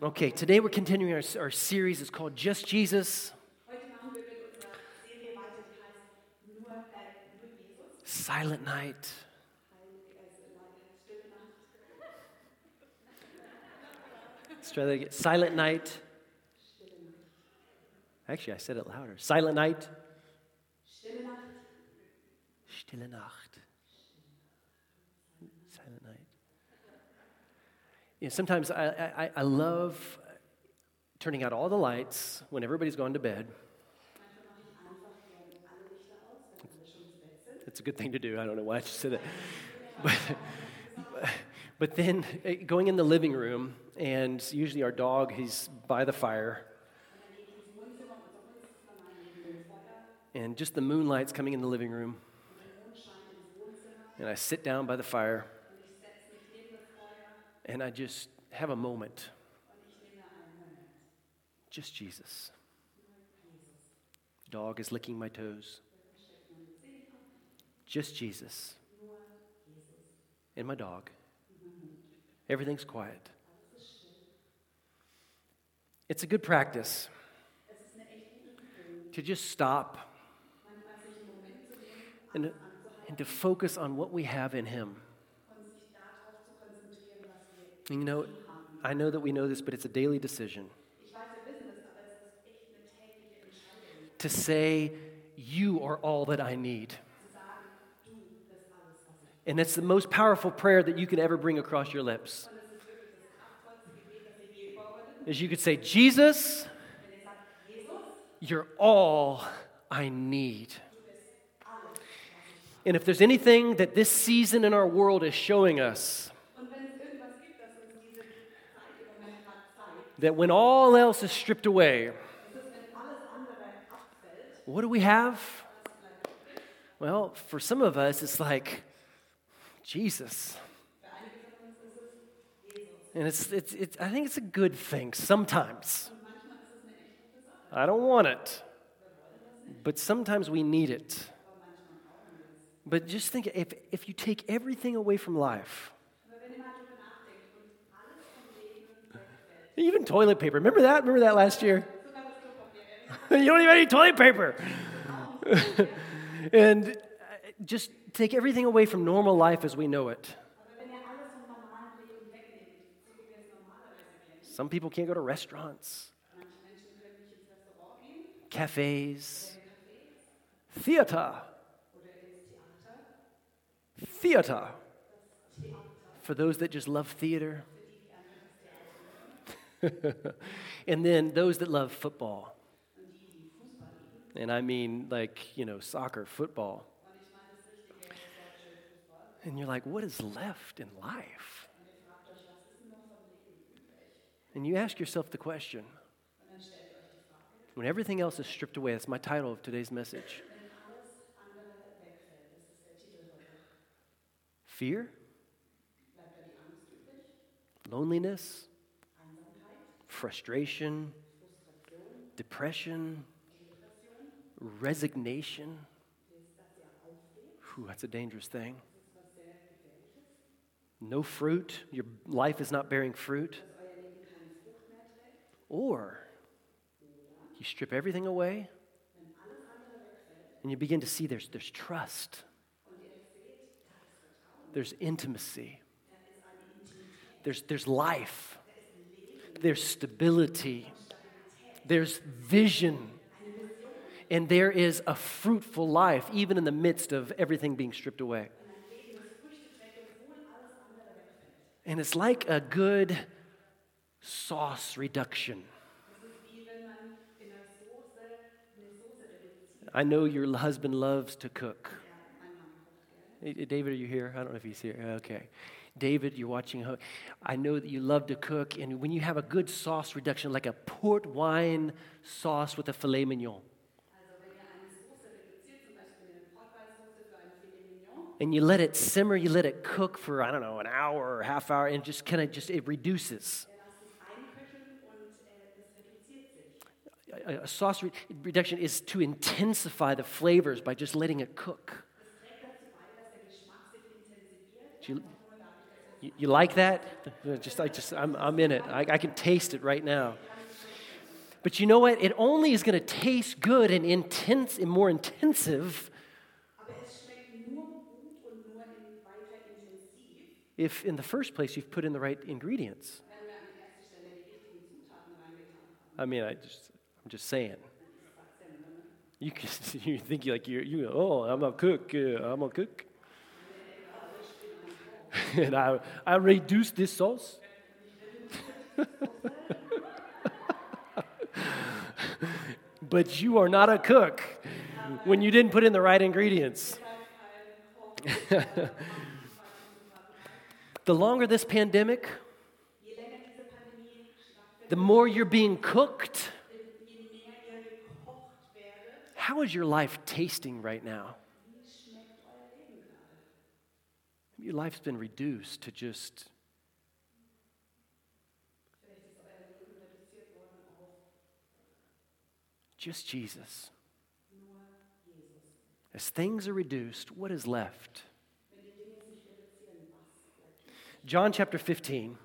Okay, today we're continuing our, our series. It's called Just Jesus. Silent Night. Let's try that again. Silent Night. Actually, I said it louder. Silent Night. Stille Nacht. Stille Nacht. Silent Night. You know, sometimes I, I, I love turning out all the lights when everybody's gone to bed. It's a good thing to do. I don't know why I just said it. But, but then eh, going in the living room, and usually our dog, he's by the fire, and just the moonlight's coming in the living room, and I sit down by the fire, and I just have a moment. Just Jesus. Dog is licking my toes. Just Jesus. And my dog. Everything's quiet. It's a good practice to just stop and and to focus on what we have in Him. You know, I know that we know this, but it's a daily decision to say, You are all that I need. And it's the most powerful prayer that you can ever bring across your lips. Is you could say, Jesus, you're all I need. And if there's anything that this season in our world is showing us, that when all else is stripped away, what do we have? Well, for some of us, it's like Jesus. And it's, it's, it's, I think it's a good thing sometimes. I don't want it, but sometimes we need it. But just think if, if you take everything away from life, even toilet paper, remember that? Remember that last year? you don't even need toilet paper. and uh, just take everything away from normal life as we know it. Some people can't go to restaurants, cafes, Theater, theater. For those that just love theater. and then those that love football. And I mean, like, you know, soccer, football. And you're like, what is left in life? And you ask yourself the question when everything else is stripped away, that's my title of today's message fear, loneliness, frustration, depression, resignation. Whew, that's a dangerous thing. No fruit, your life is not bearing fruit. Or you strip everything away and you begin to see there's, there's trust, there's intimacy, there's, there's life, there's stability, there's vision, and there is a fruitful life even in the midst of everything being stripped away. And it's like a good sauce reduction. I know your husband loves to cook. David, are you here? I don't know if he's here. Okay. David, you're watching. I know that you love to cook, and when you have a good sauce reduction, like a port wine sauce with a filet mignon, and you let it simmer, you let it cook for, I don't know, an hour or half hour, and just kind of just, it reduces. A, a sauce re- reduction is to intensify the flavors by just letting it cook. Do you, You, you like that? Just, I just, I'm, I'm in it. I, I can taste it right now. But you know what? It only is going to taste good and intense and more intensive if, in the first place, you've put in the right ingredients. I mean, I just, I'm just saying. You, can, you think like you you oh I'm a cook uh, I'm a cook, and I I reduce this sauce. but you are not a cook when you didn't put in the right ingredients. the longer this pandemic, the more you're being cooked. How is your life tasting right now? Your life's been reduced to just just Jesus. As things are reduced, what is left? John chapter 15, In Johannes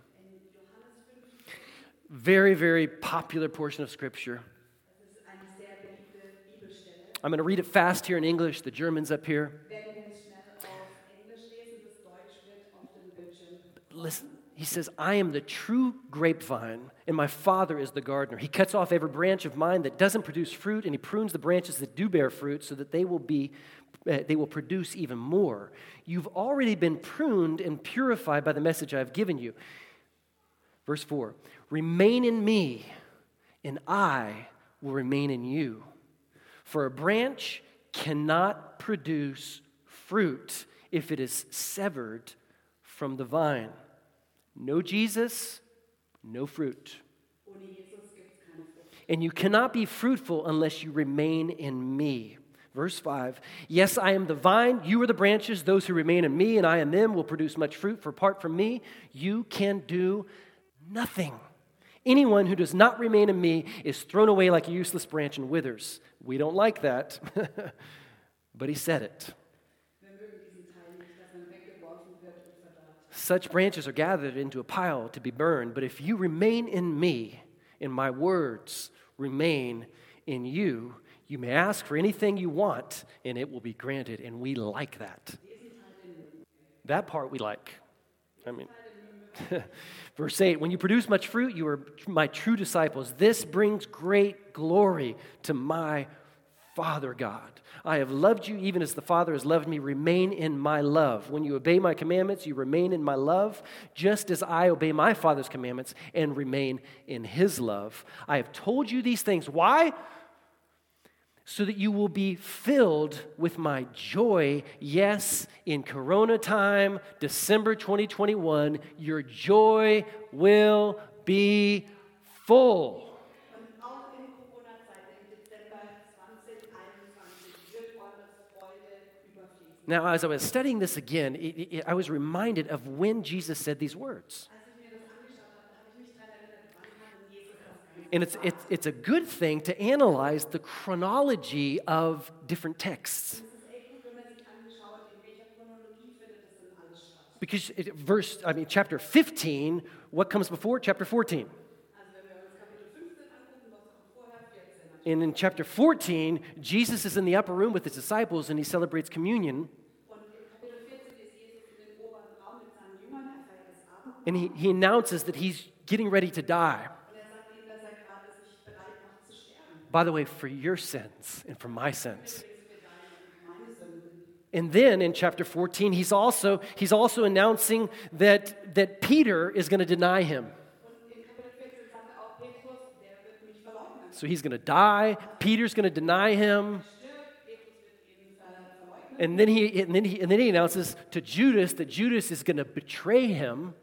5, very, very popular portion of Scripture. I'm going to read it fast here in English. The German's up here. Listen, he says, I am the true grapevine, and my Father is the gardener. He cuts off every branch of mine that doesn't produce fruit, and he prunes the branches that do bear fruit so that they will be. uh, they will produce even more. You've already been pruned and purified by the message I've given you. Verse 4 Remain in me, and I will remain in you. For a branch cannot produce fruit if it is severed from the vine. No Jesus, no fruit. And you cannot be fruitful unless you remain in me. Verse 5 Yes, I am the vine, you are the branches. Those who remain in me and I in them will produce much fruit, for apart from me, you can do nothing. Anyone who does not remain in me is thrown away like a useless branch and withers. We don't like that, but he said it. Such branches are gathered into a pile to be burned. But if you remain in me, and my words remain in you, you may ask for anything you want, and it will be granted. And we like that. That part we like. I mean, verse 8 When you produce much fruit, you are my true disciples. This brings great glory to my Father God. I have loved you even as the Father has loved me. Remain in my love. When you obey my commandments, you remain in my love, just as I obey my Father's commandments and remain in his love. I have told you these things. Why? so that you will be filled with my joy. Yes, in Corona time, December 2021, your joy will be full. Now, as I was studying this again, it, it, I was reminded of when Jesus said these words. And it's, it's, it's a good thing to analyze the chronology of different texts. Because it, verse, I mean, chapter 15, what comes before? Chapter 14. And in chapter 14, Jesus is in the upper room with his disciples and he celebrates communion. Und in Kapitel 14 ist Jesus in den oberen Raum mit seinen Jüngern, feiert das Abendmahl And he, he announces that he's getting ready to die. By the way, for your sins and for my sins. And then in chapter 14, he's also, he's also announcing that, that Peter is going to deny him. So he's going to die, Peter's going to deny him. And then, he, and, then he, and then he announces to Judas that Judas is going to betray him.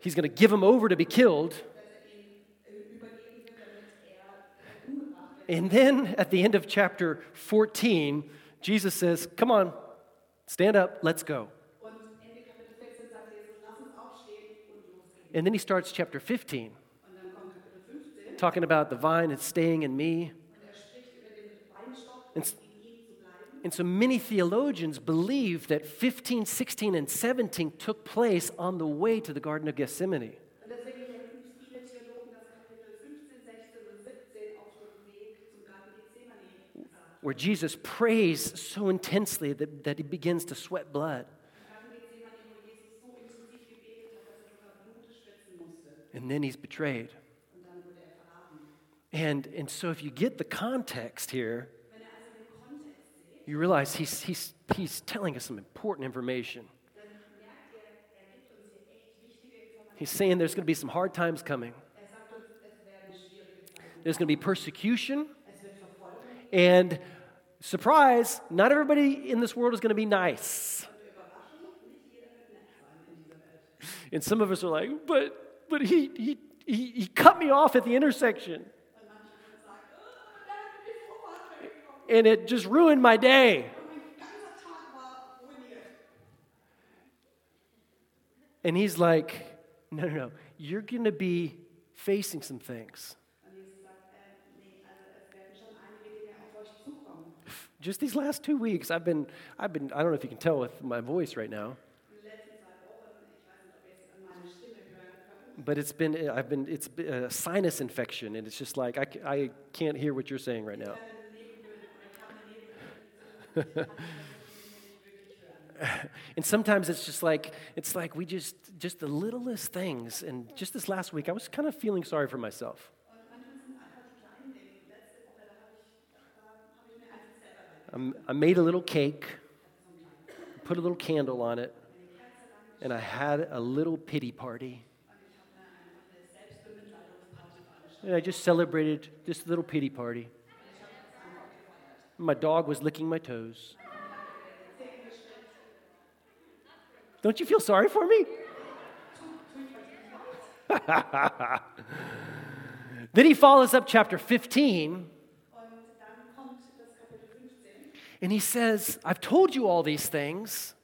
He's going to give him over to be killed. And then at the end of chapter 14, Jesus says, Come on, stand up, let's go. Und Ende Kapitel 14 sagt Jesus, lass uns aufstehen und losgehen. And then he starts chapter 15, talking about the vine and staying in me. And. And so many theologians believe that 15, 16, and 17 took place on the way to the Garden of Gethsemane. Und deswegen denken viele Theologen, dass Kapitel 15, 16 und 17 auf dem Weg zum Garten Gethsemane sagt. where Jesus prays so intensely that, that he begins to sweat blood. And then he's betrayed. And, and so, if you get the context here, er you realize he's, he's, he's telling us some important information. He's saying there's going to be some hard times coming, Er there's going to be persecution, and surprise, not everybody in this world is going to be nice. And some of us are like, but, but he, he, he, he cut me off at the intersection. And it just ruined my day. And he's like, no, no, no. You're going to be facing some things. Just these last two weeks, I've been, I've been, I don't know if you can tell with my voice right now, but it's been, I've been, it's a sinus infection, and it's just like, I, I can't hear what you're saying right now. And sometimes it's just like, it's like we just, just the littlest things. And just this last week, I was kind of feeling sorry for myself. I'm, made a little cake, put a little candle on it, and I had a little pity party. And I just celebrated this little pity party. My dog was licking my toes. Don't you feel sorry for me? then he follows up chapter 15 Und dann kommt das Kapitel 15 and he says, I've told you all these things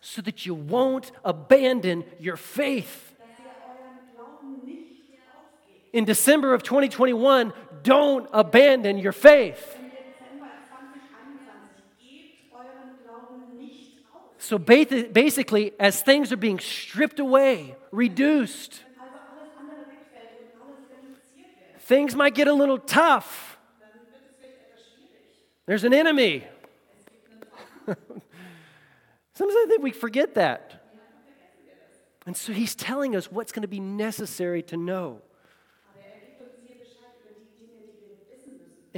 so that you won't abandon your faith. In December of 2021, don't abandon your faith. Im Dezember 2021 gebt euren Glauben nicht auf. So basically, as things are being stripped away, reduced, things might get a little tough. There's an enemy. Sometimes I think we forget that. And so he's telling us what's going to be necessary to know.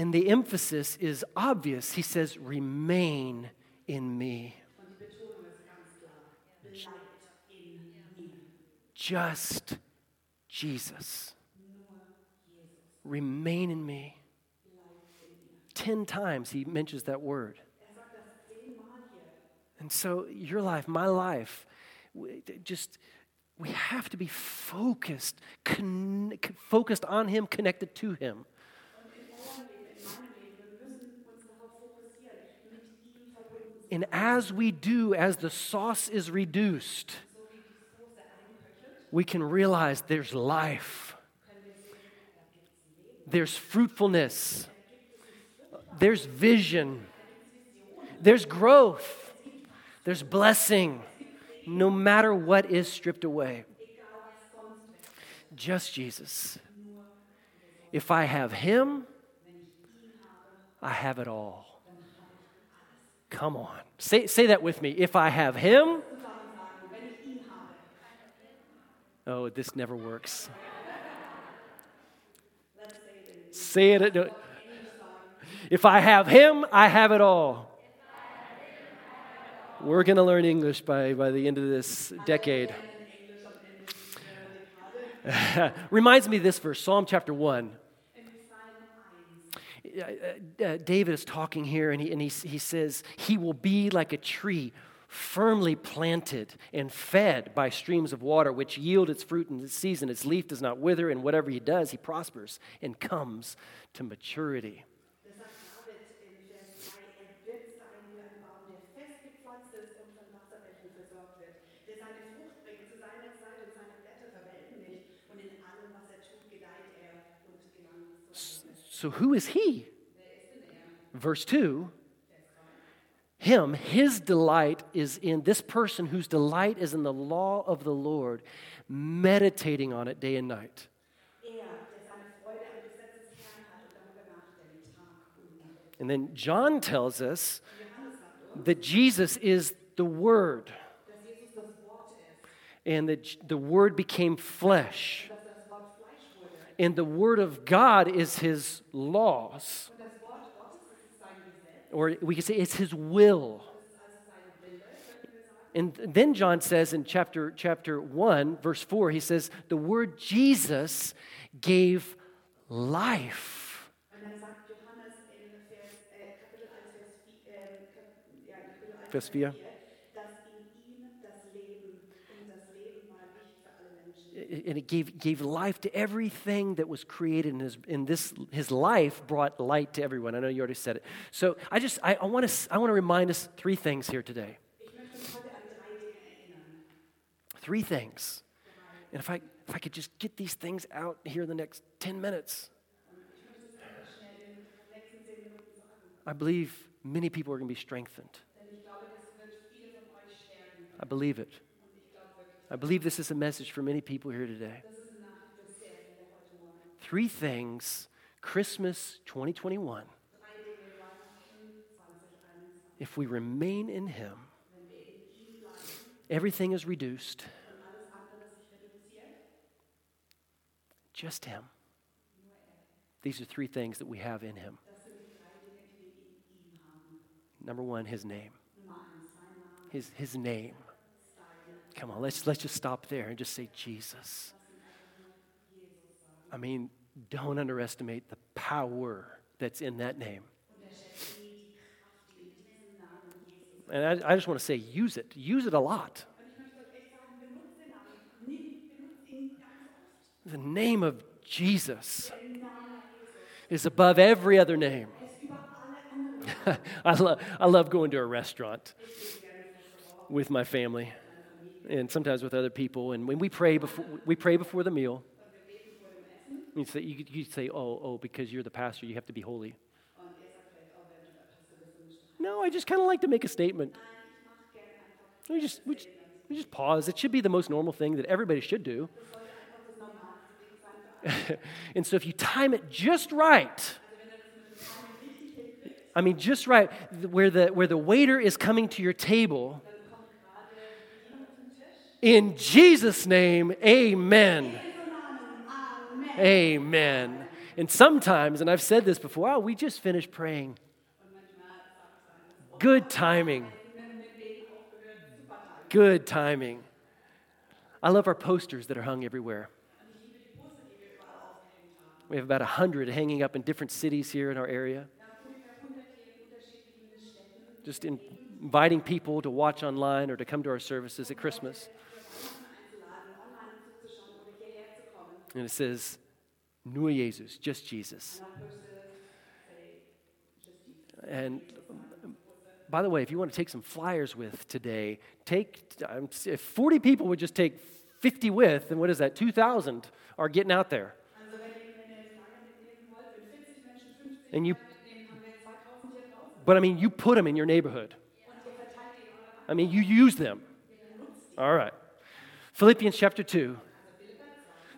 And the emphasis is obvious. He says, remain in me. Just Jesus. Remain in me. Ten times he mentions that word. And so, your life, my life, just we have to be focused, con- focused on Him, connected to Him. And as we do, as the sauce is reduced, we can realize there's life, there's fruitfulness, there's vision, there's growth, there's blessing, no matter what is stripped away. Just Jesus. If I have Him, I have it all. Come on. Say, say that with me. If I have Him, oh, this never works. say it. If I have Him, I have it all. We're going to learn English by, by the end of this decade. Reminds me of this verse, Psalm chapter 1. In Psalm 1 uh, uh, David is talking here, and, he, and he, he says, He will be like a tree firmly planted and fed by streams of water, which yield its fruit in its season. Its leaf does not wither, and whatever he does, he prospers and comes to maturity. So, who is he? Er? Verse 2 Him, his delight is in this person whose delight is in the law of the Lord, meditating on it day and night. And then John tells us that Jesus is the Word, and that the Word became flesh, and the Word of God is His laws, or we could say it's His will. And then John says in chapter, chapter 1, verse 4, he says, The word Jesus gave life. Und dann sagt Johannes in Vers, Kapitel 1, Vers 4, And it gave, gave life to everything that was created in his, in this, his life brought light to everyone. I know you already said it. So I just, I, I want to I want to remind us three things here today. Three things. And if I, if I could just get these things out here in the next 10 minutes. I believe many people are going to be strengthened. I believe it. I believe this is a message for many people here today. Three things Christmas 2021. Drei Dinge Weihnachten 2021. If we remain in Him, everything is reduced. Just Him. These are three things that we have in Him. Number one, His Name, His, his name. Come on, let's, let's just stop there and just say Jesus. I mean, don't underestimate the power that's in that name. And I, I just want to say, use it. Use it a lot. The name of Jesus is above every other name. I, lo- I love going to a restaurant with my family and sometimes with other people. And when we pray before, we pray before the meal. You say, you, you say, oh, oh, because you're the pastor, you have to be holy. No, I just kind of like to make a statement. We just, we, just, we just pause. It should be the most normal thing that everybody should do. And so if you time it just right, I mean, just right, where the, where the waiter is coming to your table, in Jesus' name, amen. Amen. And sometimes, and I've said this before, we just finished praying. Good timing. Good timing. I love our posters that are hung everywhere. We have about 100 hanging up in different cities here in our area, Wir haben ungefähr 100 hier in unterschiedlichen Städten. just in, inviting people to watch online or to come to our services at Christmas. And it says, Nur Jesus, just Jesus. And by the way, if you want to take some flyers with today, take um, if 40 people would just take 50 with, then what is that? 2,000 are getting out there. Also wenn ihr, wenn ihr Flyer mitnehmen wollt, wenn 40 Menschen 50 And you- Flyer mitnehmen, haben wir 2000 hier draußen. But I mean, you put them in your neighborhood. I mean, you use them. All right. Philippians chapter 2.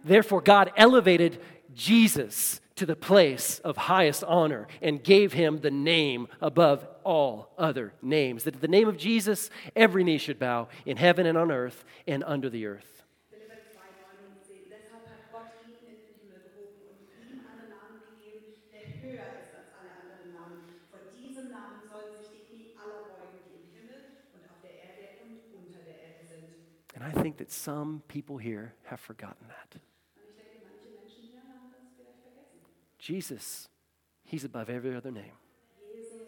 Therefore, God elevated Jesus to the place of highest honor and gave him the name above all other names. That at the name of Jesus, every knee should bow in heaven and on earth and under the earth. Philipper 2, 9 und 10. Deshalb hat Gott ihn in den Himmel gehoben und ihm einen Namen gegeben, der höher ist als alle anderen Namen. Vor diesem Namen sollen sich die Knie aller beugen, die im Himmel und auf der Erde und unter der Erde sind. And I think that some people here have forgotten that. Jesus, he's above every other name. Jesus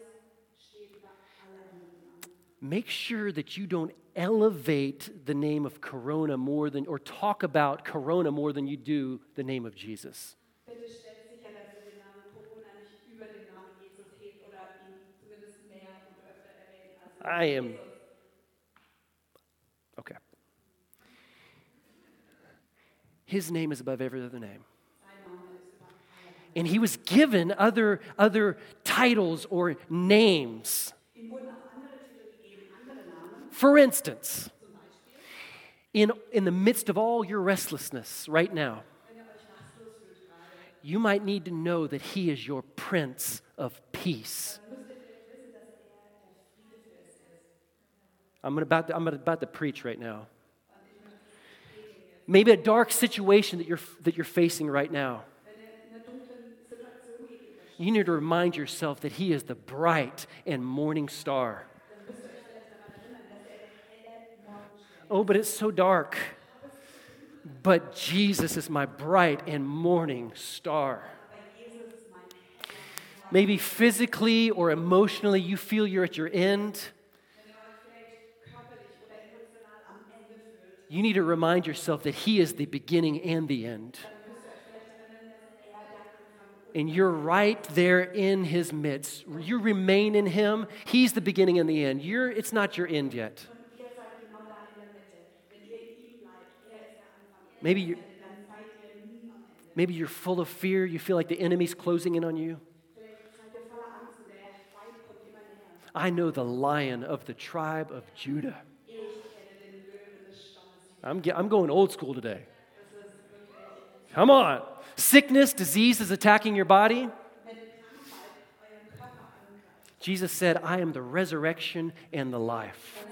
steht über alle anderen Namen. make sure that you don't elevate the name of Corona more than, or talk about Corona more than you do the name of Jesus. Bitte stellt sicher, dass ihr den Namen Corona nicht über den Namen Jesus hebt oder ihn zumindest mehr und öfter erwähnt als I am- Okay. His name is above every other name. And he was given other, other titles or names. For instance, in, in the midst of all your restlessness right now, you might need to know that He is your Prince of Peace. I'm about to, I'm about to preach right now. Maybe a dark situation that you're, that you're facing right now. You need to remind yourself that He is the bright and morning star. Oh, but it's so dark. But Jesus is my bright and morning star. Maybe physically or emotionally, you feel you're at your end. You need to remind yourself that He is the beginning and the end. And you're right there in His midst. You remain in Him. He's the beginning and the end. You're, it's not your end yet. Maybe you- das Ende, dann seid ihr nie am Ende. Maybe you're full of fear. You feel like the enemy's closing in on you. I know the lion of the tribe of Judah. I'm, I'm going old school today. Come on. Sickness, disease is attacking your body. Jesus said, I am the resurrection and the life.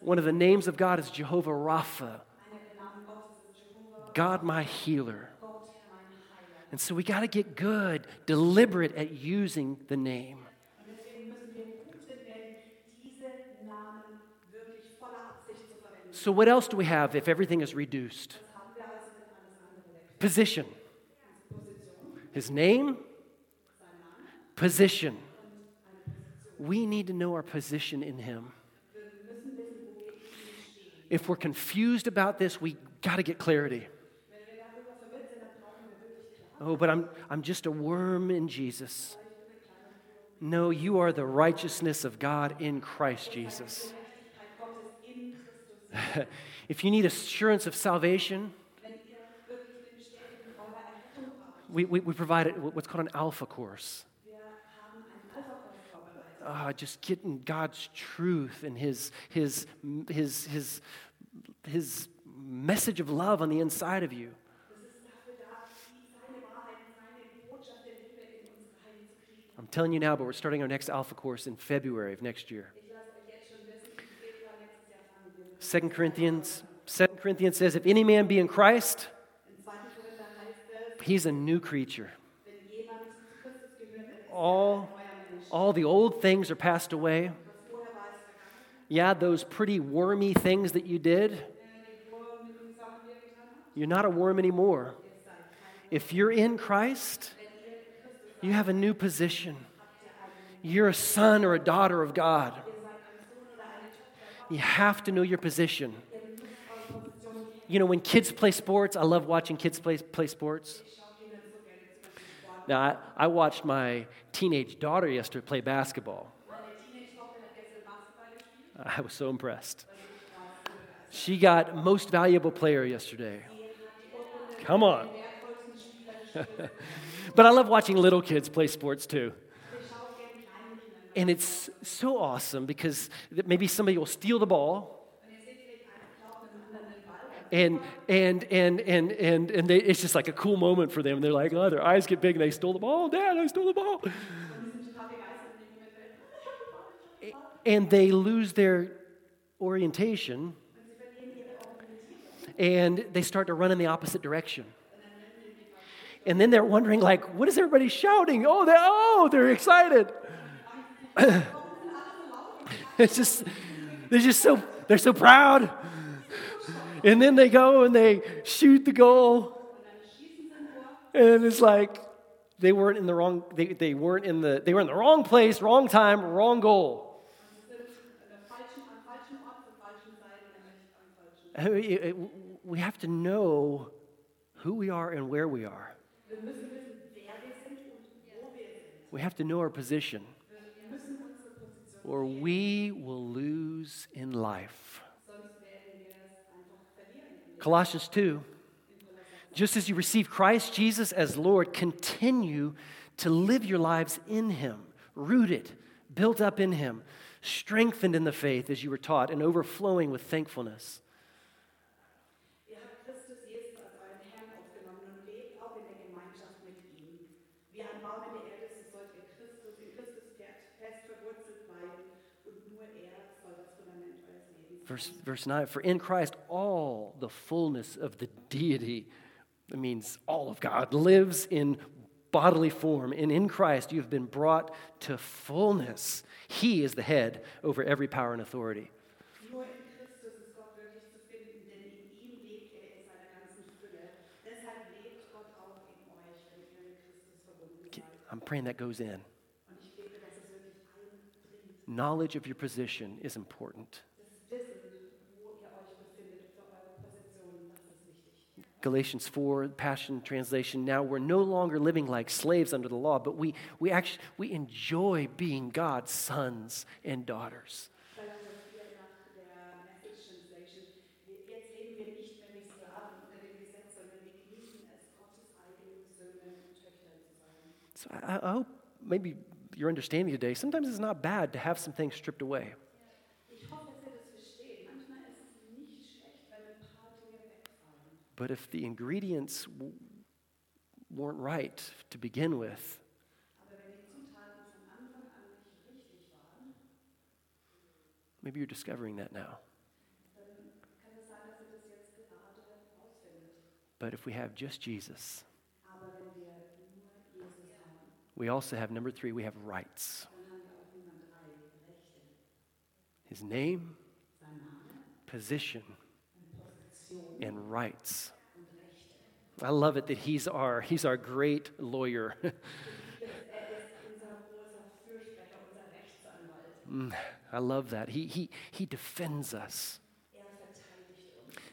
One of the names of God is Jehovah Rapha, God my healer. And so we got to get good, deliberate at using the name. So, what else do we have if everything is reduced? Position. His name, position. We need to know our position in Him. If we're confused about this, we got to get clarity. Oh, but I'm, I'm just a worm in Jesus. No, you are the righteousness of God in Christ Jesus. If you need assurance of salvation, we, we, we provide what's called an alpha course. Ah, just getting God's truth and his, his, his, his, his message of love on the inside of you. I'm telling you now, but we're starting our next alpha course in February of next year. Ich lasse euch jetzt schon wissen, im Februar nächstes Jahr fangen wir. 2 Corinthians, 2 Corinthians says, if any man be in Christ, In 2. Korinther heißt es, he's a new creature. All, all the old things are passed away. Yeah, those pretty wormy things that you did, you're not a worm anymore. If you're in Christ, you have a new position. You're a son or a daughter of God. You have to know your position. You know, when kids play sports, I love watching kids play, play sports. Now, I, I watched my teenage daughter yesterday play basketball. I was so impressed. She got most valuable player yesterday. Come on. But I love watching little kids play sports too. And it's so awesome because maybe somebody will steal the ball and and and and and and they, it's just like a cool moment for them. They're like, oh, their eyes get big and they stole the ball. Dad, I stole the ball. And they lose their orientation and they start to run in the opposite direction. And then they're wondering, like, what is everybody shouting? Oh, they oh, they're excited. it's just they're just so they're so proud. And then they go and they shoot the goal. And it's like they weren't in the wrong they, they weren't in the they were in the wrong place, wrong time, wrong goal. We have to know who we are and where we are. We have to know our Position, or we will lose in life. Colossians 2, Just as you receive Christ Jesus as Lord, continue to live your lives in Him, rooted, built up in Him, strengthened in the faith as you were taught, and overflowing with thankfulness. Verse, verse 9 For in Christ all the fullness of the deity, that means all of God, lives in bodily form. And in Christ you have been brought to fullness. He is the head over every power and authority. Nur in Christus ist Gott wirklich zu finden, denn in ihm lebt in seiner ganzen Fülle. Deshalb lebt Gott auch in euch, wenn ihr mit Christus verbunden Okay, seid. I'm praying that goes in. Und ich bete, dass es wirklich eindringt. Knowledge of your position is important. Galatians 4, Passion Translation. Now we're no longer living like slaves under the law, but we, we actually we enjoy being God's sons and daughters. Galater 4 nach der Message Translation. Wir- Jetzt leben wir nicht mehr wie Sklaven unter dem Gesetz, sondern wir genießen es, Gottes eigene Söhne und Töchter zu sein. So I, I hope maybe you're understanding today. Sometimes it's not bad to have some things stripped away. But if the ingredients w- weren't right to begin with, maybe you're discovering that now. But if we have just Jesus, we also have number three, we have rights. His name, Position and rights. I love it that he's our, he's our great lawyer. Er. Mm, I love that. He, he, he defends us.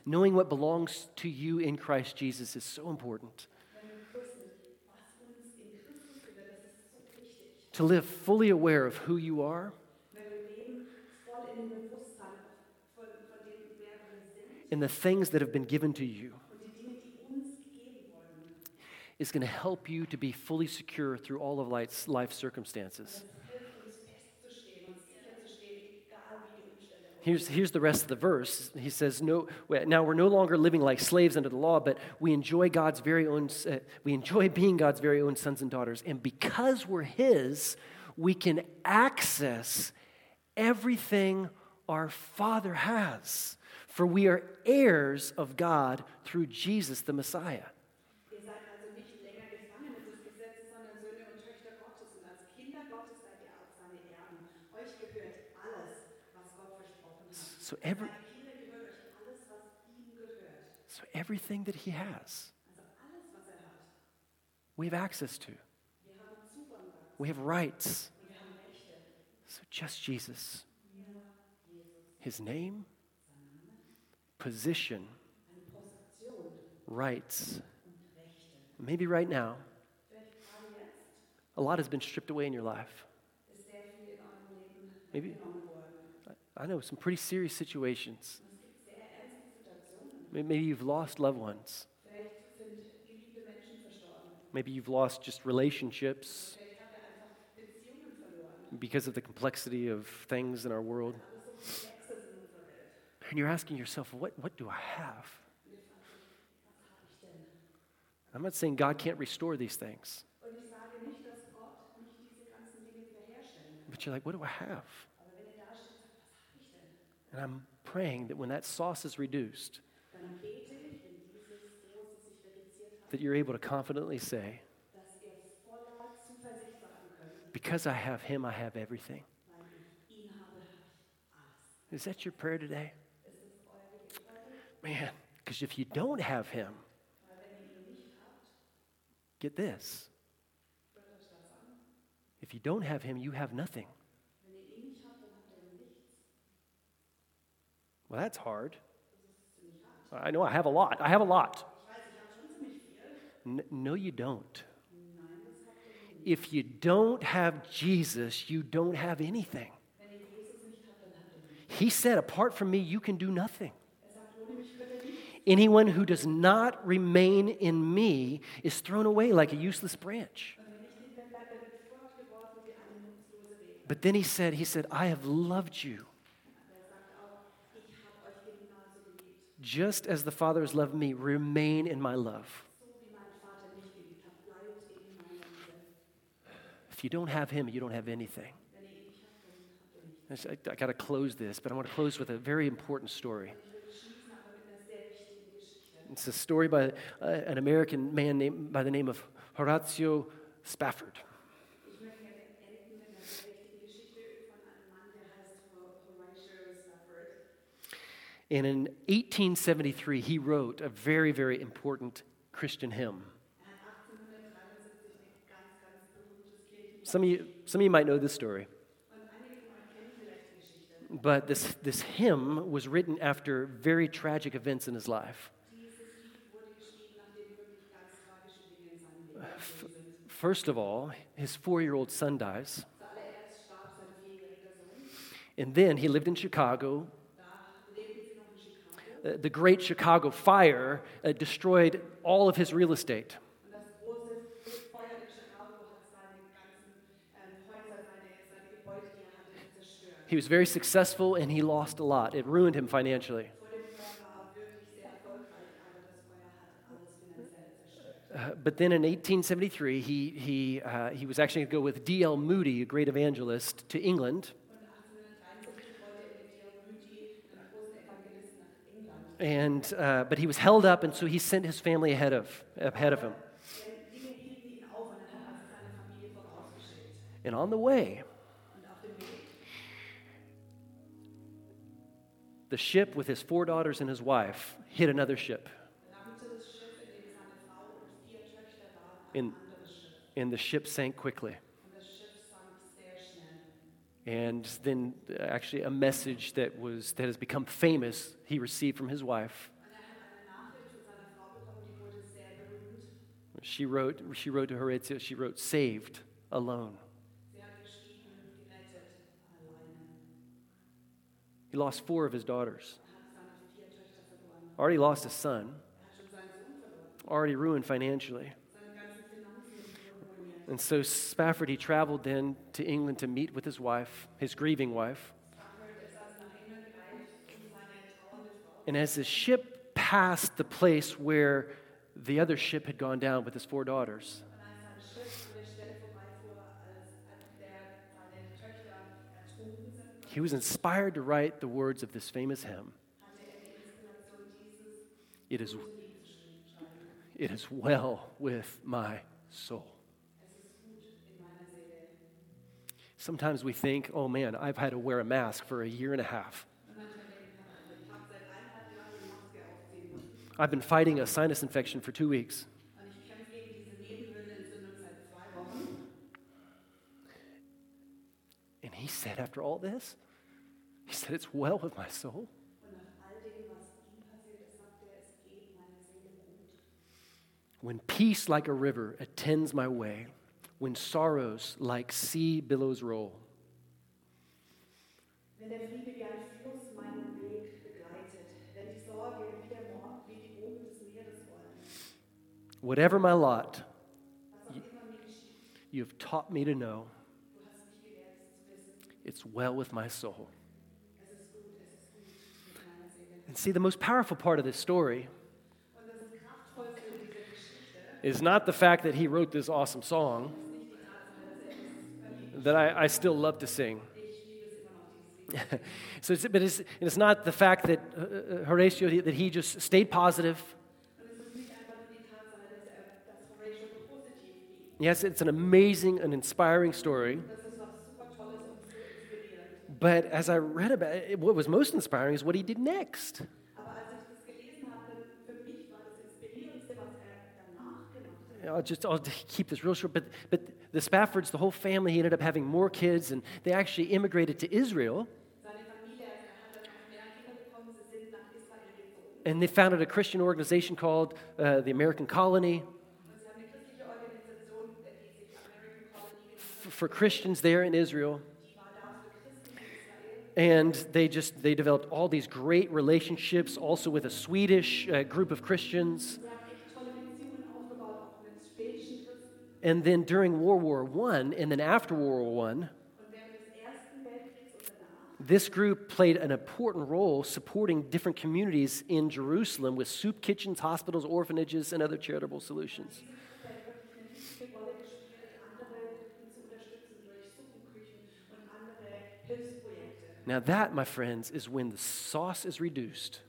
Knowing what belongs to you in Christ Jesus is so important. To live fully aware of who you are and the things that have been given to you is going to help you to be fully secure through all of life's life circumstances. Here's, here's the rest of the verse. He says, no, Now we're no longer living like slaves under the law, but we enjoy God's very own, uh, we enjoy being God's very own sons and daughters. And because we're His, we can access everything our Father has. For we are heirs of God through Jesus the Messiah. Ihr seid also nicht länger Gefangene des Gesetzes, sondern Söhne und Töchter Gottes. Und als Kinder Gottes seid ihr auch seine Erben. Euch gehört alles, was Gott versprochen hat. So, every, Seine Kinder gehört euch alles, was ihm gehört. so everything that He has, Also alles, was er we have access to. Wir haben Zugang dazu. We have rights. Und wir haben Rechte. So just Jesus. His name, position, rights. Maybe right now, a lot has been stripped away in your life. Maybe. I know some pretty serious situations. Maybe you've lost loved ones. Maybe you've lost just relationships because of the complexity of things in our world. And you're asking yourself, what, what do I have? I'm not saying God can't restore these things, but you're like, what do I have? And I'm praying that when that sauce is reduced, that you're able to confidently say, because I have Him, I have everything. Is that your prayer today? Man, because if you don't have Him, get this. If you don't have Him, you have nothing. Well, that's hard. I know I have a lot. I have a lot. No, you don't. If you don't have Jesus, you don't have anything. He said, apart from me, you can do nothing. Anyone who does not remain in me is thrown away like a useless branch. But then he said, he said, I have loved you just as the Father has loved me. Remain in my love. If you don't have him, you don't have anything. I, I got to close this, but I want to close with a very important story. It's a story by uh, an American man named, by the name of Horatio Spafford. And in 1873, he wrote a very, very important Christian hymn. Hat 1873 ein ganz, ganz berühmtes Kirchenlied. Some of you, some of you might know this story, but this, this hymn was written after very tragic events in his life. First of all, his four year old son dies, and then he lived in Chicago. Uh, the Great Chicago Fire uh, destroyed all of his real estate. He was very successful and he lost a lot. It ruined him financially. Uh, but then in 1873, he, he, uh, he was actually going to go with D.L. Moody, a great evangelist, to England. Und 1873 wollte mit Dale Moody, einem großen Evangelisten, nach England. And, uh, but he was held up, and so he sent his family ahead of, ahead of him. And on the way, the ship with his four daughters and his wife hit another ship. Schiff. And the ship sank quickly. And then, actually, a message that, was, that has become famous he received from his wife. She wrote, she wrote to Horatio, she wrote, saved, alone. He lost four of his daughters, Er already lost a son, already ruined financially. And so Spafford, he traveled then to England to meet with his wife, his grieving wife. And as the ship passed the place where the other ship had gone down with his four daughters, he was inspired to write the words of this famous hymn It is, it is well with my soul. Sometimes we think, oh man, I've had to wear a mask for a year and a half. I've been fighting a sinus infection for two weeks. And he said, after all this, he said, it's well with my soul. When peace like a river attends my way, when sorrows like sea billows roll, Wenn der Friede wie ein Fluss meinen Weg begleitet, wenn die Sorge wie der Mord wie die Wogen des Meeres rollen, whatever my lot, was auch immer mir geschieht, you have taught me to know. du hast mich gelehrt, es zu wissen, it's well with my soul. es ist gut, es ist gut mit meiner Seele. And see, the most powerful part of this story Und das Kraftvollste in dieser Geschichte is not the fact that he wrote this awesome song that I, I still love to sing. So it's, but it's, it's not the fact that uh, uh, Horatio, that he just stayed positive. Yes, it's an amazing and inspiring story. But as I read about it, what was most inspiring is what he did next. I'll just I'll keep this real short. But, but the Spaffords, the whole family, he ended up having more kids, and they actually immigrated to Israel, and they founded a Christian organization called uh, the American Colony for Christians there in Israel. And they just they developed all these great relationships, also with a Swedish uh, group of Christians. Sie And then during World War I, and then after World War I, this group played an important role supporting different communities in Jerusalem with soup kitchens, hospitals, orphanages, and other charitable solutions. Now, that, my friends, is when the sauce is reduced.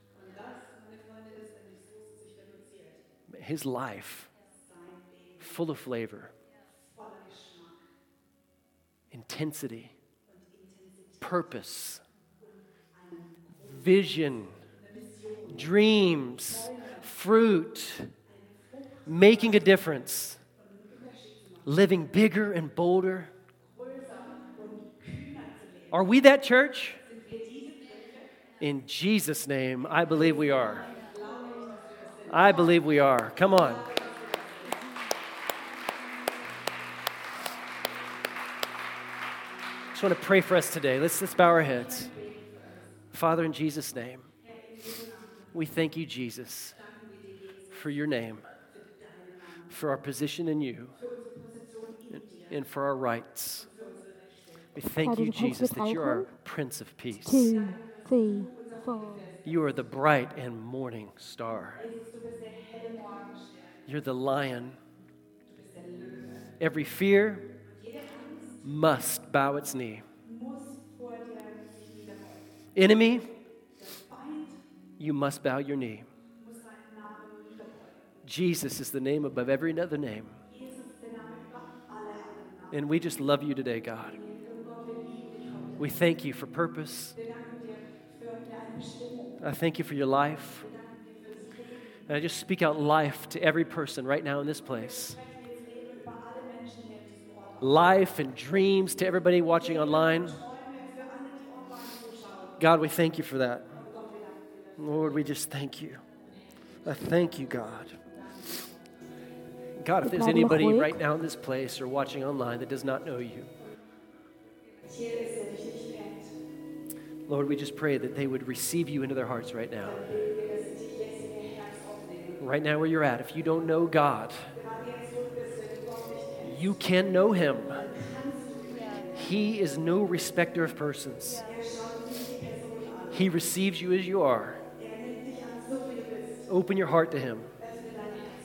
His life, full of flavor, intensity, purpose, vision, dreams, fruit, making a difference, living bigger and bolder. Are we that church? In Jesus' name, I believe we are. I believe we are. Come on. Just want to pray for us today. Let's, let's bow our heads. Father, in Jesus' name, we thank you, Jesus, for your name, for our position in you, and- and for our rights. We thank you, Jesus, that you're Prince of Peace. two, three, four. You are the bright and morning star. Du bist der helle Morgenstern. You're the lion. Du bist der Löwe. Every fear must bow its knee. muss vor dir sich niederbeugen. Enemy, you must bow your knee. muss seinen Namen niederbeugen. Jesus is the name above every other name. Jesus ist der Name über alle anderen Namen. And we just love you today, God. Und Gott, wir lieben dich heute. We thank you for purpose. Wir danken dir für deine Bestimmung. I thank you for your life. Wir danken dir für das Leben. And I just speak out life to every person right now in this place. Life and dreams to everybody watching online. Träume für alle, die online zuschauen. God, we thank you for that. Gott, wir danken dir. Lord, we just thank you. I thank you, God. God, if there's anybody right now in this place or watching online that does not know you, Hier ist, der dich nicht kennt. Lord, we just pray that they would receive you into their hearts right now. Beten wir, dass sie dich jetzt in ihr Herz aufnehmen. Right now, where you're at, if you don't know God, You can't know Him. He is no respecter of persons. Er. He receives you as you are. Open your heart to Him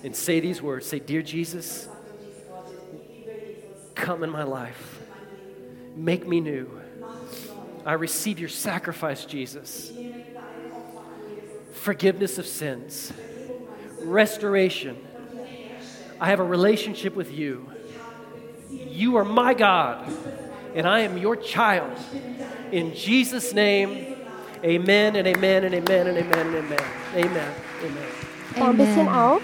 and say these words Say, Dear Jesus, come in my life. Make me new. I receive your sacrifice, Jesus. Forgiveness of sins, restoration. I have a relationship with you. You are my God, and I am your child. In Jesus' name, amen and amen and amen and amen and amen. Amen. Amen. Ein bisschen auf.